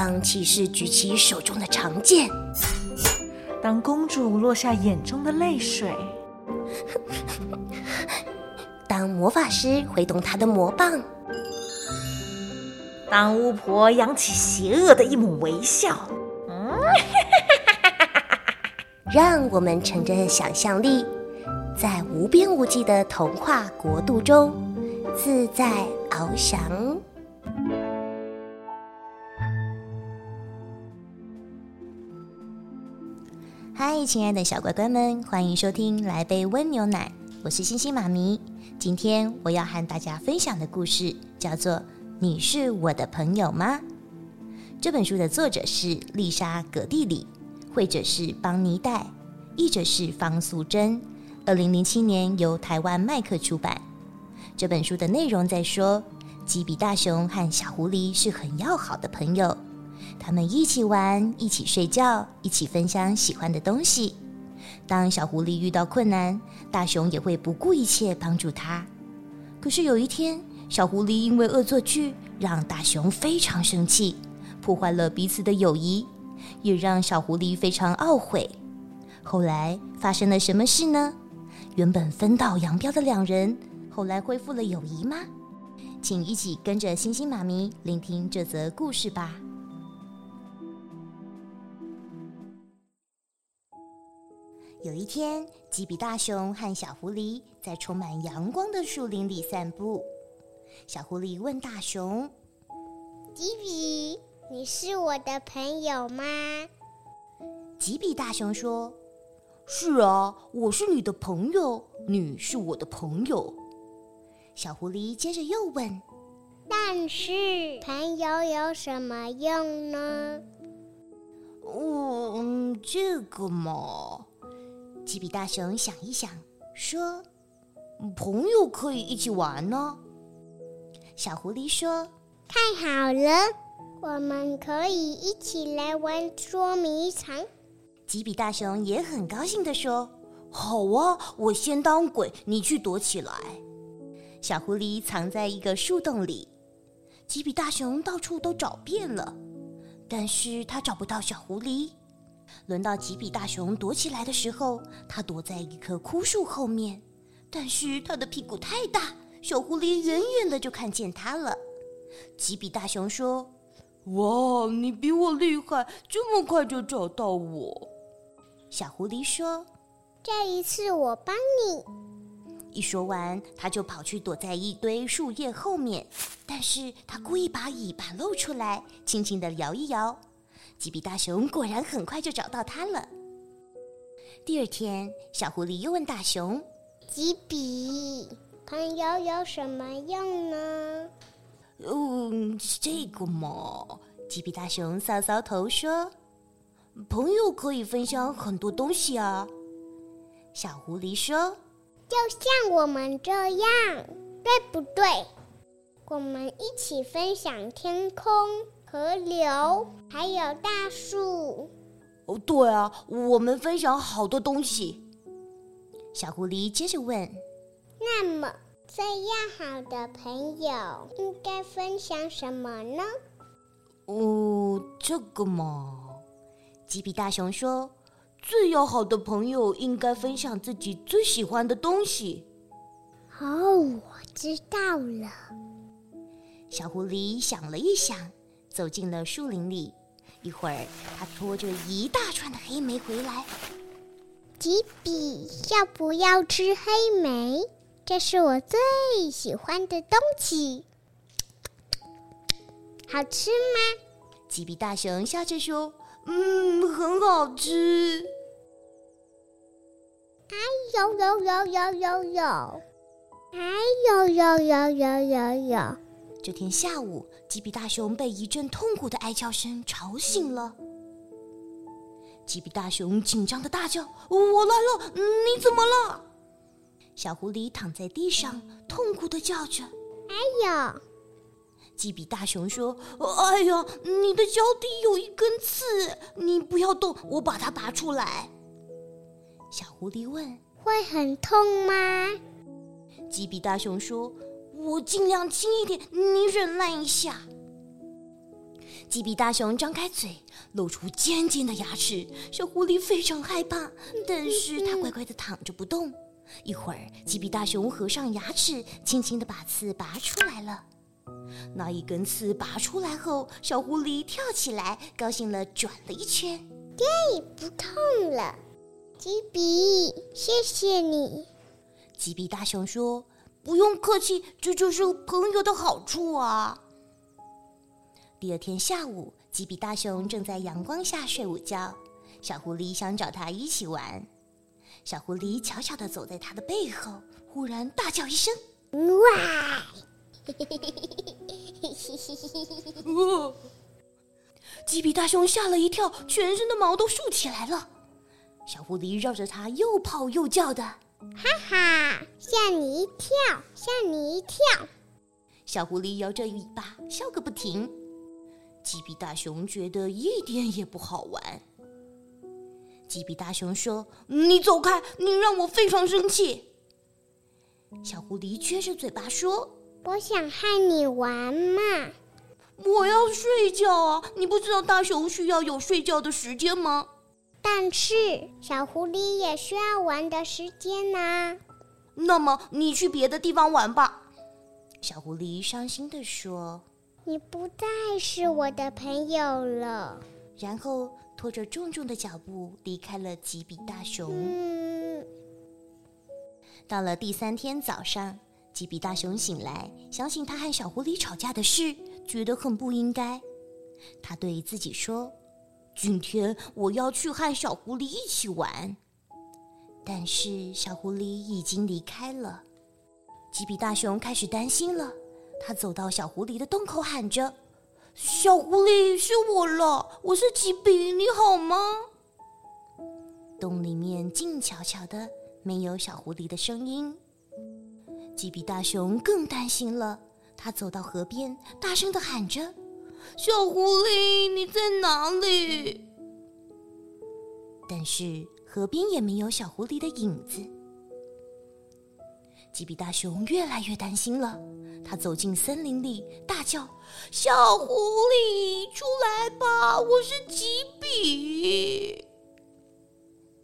当骑士举起手中的长剑，当公主落下眼中的泪水，当魔法师挥动他的魔棒，当巫婆扬起邪恶的一抹微笑，让我们乘着想象力，在无边无际的童话国度中自在翱翔。嗨，亲爱的小乖乖们，欢迎收听《来杯温牛奶》，我是星星妈咪。今天我要和大家分享的故事叫做《你是我的朋友吗》。这本书的作者是丽莎·葛蒂里，绘者是邦尼戴，译者是方素珍。二零零七年由台湾麦克出版。这本书的内容在说，吉比大熊和小狐狸是很要好的朋友。他们一起玩，一起睡觉，一起分享喜欢的东西。当小狐狸遇到困难，大熊也会不顾一切帮助他。可是有一天，小狐狸因为恶作剧让大熊非常生气，破坏了彼此的友谊，也让小狐狸非常懊悔。后来发生了什么事呢？原本分道扬镳的两人，后来恢复了友谊吗？请一起跟着星星妈咪聆听这则故事吧。有一天，吉比大熊和小狐狸在充满阳光的树林里散步。小狐狸问大熊：“吉比，你是我的朋友吗？”吉比大熊说：“是啊，我是你的朋友，你是我的朋友。”小狐狸接着又问：“但是朋友有什么用呢？”“嗯，这个嘛。”吉比大熊想一想，说：“朋友可以一起玩呢。”小狐狸说：“太好了，我们可以一起来玩捉迷藏。”吉比大熊也很高兴的说：“好啊，我先当鬼，你去躲起来。”小狐狸藏在一个树洞里，吉比大熊到处都找遍了，但是他找不到小狐狸。轮到吉比大熊躲起来的时候，他躲在一棵枯树后面，但是他的屁股太大，小狐狸远远的就看见他了。吉比大熊说：“哇，你比我厉害，这么快就找到我。”小狐狸说：“这一次我帮你。”一说完，他就跑去躲在一堆树叶后面，但是他故意把尾巴露出来，轻轻的摇一摇。吉比大熊果然很快就找到它了。第二天，小狐狸又问大熊：“吉比，朋友有什么用呢？”“嗯，这个嘛。”吉比大熊搔搔头说：“朋友可以分享很多东西啊。”小狐狸说：“就像我们这样，对不对？我们一起分享天空。”河流还有大树哦，对啊，我们分享好多东西。小狐狸接着问：“那么，最要好的朋友应该分享什么呢？”哦，这个嘛，吉比大熊说：“最要好的朋友应该分享自己最喜欢的东西。”哦，我知道了。小狐狸想了一想。走进了树林里，一会儿，他拖着一大串的黑莓回来。吉比，要不要吃黑莓？这是我最喜欢的东西，好吃吗？吉比大熊笑着说：“嗯，很好吃。”哎呦呦呦呦呦呦！哎呦呦呦呦呦呦！这天下午，吉比大熊被一阵痛苦的哀叫声吵醒了。吉比大熊紧张的大叫：“我来了！你怎么了？”小狐狸躺在地上，痛苦的叫着：“哎呀！”吉比大熊说：“哎呀，你的脚底有一根刺，你不要动，我把它拔出来。”小狐狸问：“会很痛吗？”吉比大熊说。我尽量轻一点，你忍耐一下。吉比大熊张开嘴，露出尖尖的牙齿。小狐狸非常害怕，但是它乖乖的躺着不动。一会儿，吉比大熊合上牙齿，轻轻的把刺拔出来了。那一根刺拔出来后，小狐狸跳起来，高兴了，转了一圈。耶，不痛了，吉比，谢谢你。吉比大熊说：“不用客气，这就是朋友的好处啊。”第二天下午，吉比大熊正在阳光下睡午觉，小狐狸想找他一起玩。小狐狸悄悄地走在他的背后，忽然大叫一声：“哇！”吉比大熊吓了一跳，全身的毛都竖起来了。小狐狸绕着它又跑又叫的：“哈哈，吓你一跳，吓你一跳！”小狐狸摇着尾巴笑个不停。吉比大熊觉得一点也不好玩。吉比大熊说：“你走开，你让我非常生气。”小狐狸撅着嘴巴说：“我想和你玩嘛。”我要睡觉啊！你不知道大熊需要有睡觉的时间吗？但是小狐狸也需要玩的时间呐。那么你去别的地方玩吧。”小狐狸伤心地说。你不再是我的朋友了。然后拖着重重的脚步离开了吉比大熊。到了第三天早上，吉比大熊醒来，想起他和小狐狸吵架的事，觉得很不应该。他对自己说：“今天我要去和小狐狸一起玩。”但是小狐狸已经离开了。吉比大熊开始担心了。他走到小狐狸的洞口，喊着：“小狐狸，是我了，我是吉比，你好吗？”洞里面静悄悄的，没有小狐狸的声音。吉比大熊更担心了，他走到河边，大声的喊着：“小狐狸，你在哪里？”但是河边也没有小狐狸的影子。吉比大熊越来越担心了，他走进森林里，大叫：“小狐狸，出来吧，我是吉比！”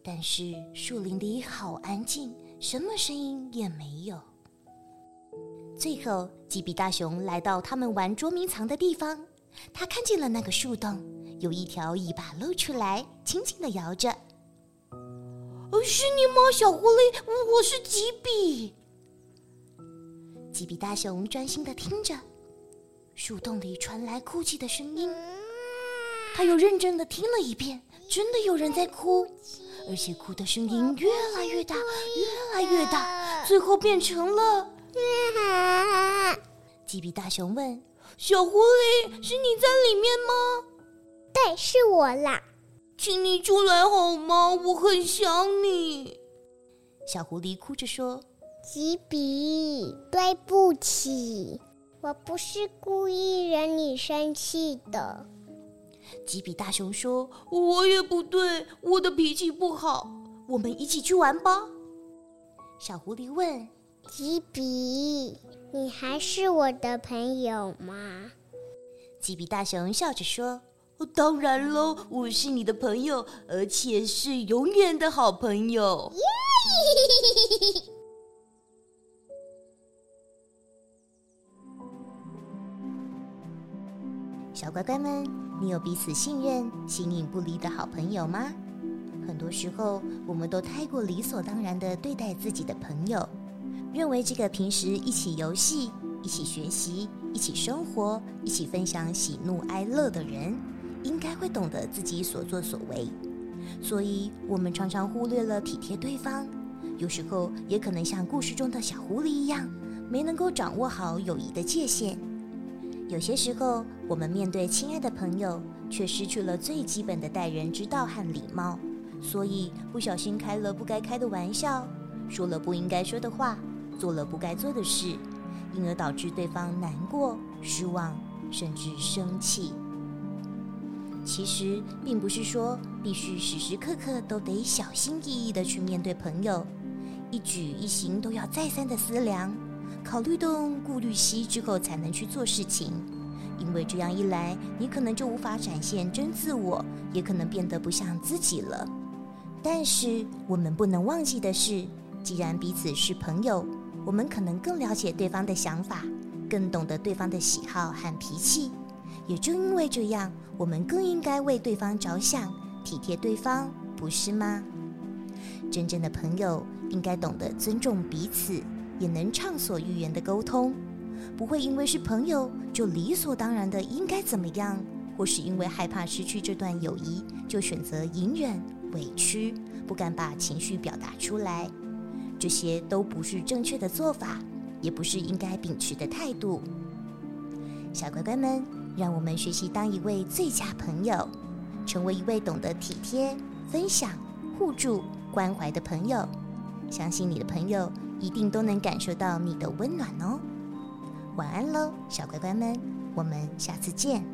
但是树林里好安静，什么声音也没有。最后，吉比大熊来到他们玩捉迷藏的地方，他看见了那个树洞，有一条尾巴露出来，轻轻的摇着。“是你吗，小狐狸？我是吉比。”吉比大熊专心的听着，树洞里传来哭泣的声音。他又认真的听了一遍，真的有人在哭，而且哭的声音越来越大，越来越大，最后变成了。吉比大熊问：“小狐狸，是你在里面吗？”“对，是我啦。”“请你出来好吗？我很想你。”小狐狸哭着说。吉比，对不起，我不是故意惹你生气的。吉比大熊说：“我也不对，我的脾气不好。我们一起去玩吧。”小狐狸问：“吉比，你还是我的朋友吗？”吉比大熊笑着说：“当然喽，我是你的朋友，而且是永远的好朋友。”！小乖乖们，你有彼此信任、形影不离的好朋友吗？很多时候，我们都太过理所当然的对待自己的朋友，认为这个平时一起游戏、一起学习、一起生活、一起分享喜怒哀乐的人，应该会懂得自己所作所为。所以，我们常常忽略了体贴对方，有时候也可能像故事中的小狐狸一样，没能够掌握好友谊的界限。有些时候，我们面对亲爱的朋友，却失去了最基本的待人之道和礼貌，所以不小心开了不该开的玩笑，说了不应该说的话，做了不该做的事，因而导致对方难过、失望，甚至生气。其实，并不是说必须时时刻刻都得小心翼翼地去面对朋友，一举一行都要再三的思量。考虑东，顾虑西之后，才能去做事情。因为这样一来，你可能就无法展现真自我，也可能变得不像自己了。但是我们不能忘记的是，既然彼此是朋友，我们可能更了解对方的想法，更懂得对方的喜好和脾气。也正因为这样，我们更应该为对方着想，体贴对方，不是吗？真正的朋友应该懂得尊重彼此，也能畅所欲言的沟通。不会因为是朋友就理所当然的应该怎么样，或是因为害怕失去这段友谊就选择隐忍、委屈，不敢把情绪表达出来。这些都不是正确的做法，也不是应该秉持的态度。小乖乖们，让我们学习当一位最佳朋友，成为一位懂得体贴、分享、互助、关怀的朋友。相信你的朋友一定都能感受到你的温暖哦。晚安喽，小乖乖们，我们下次见。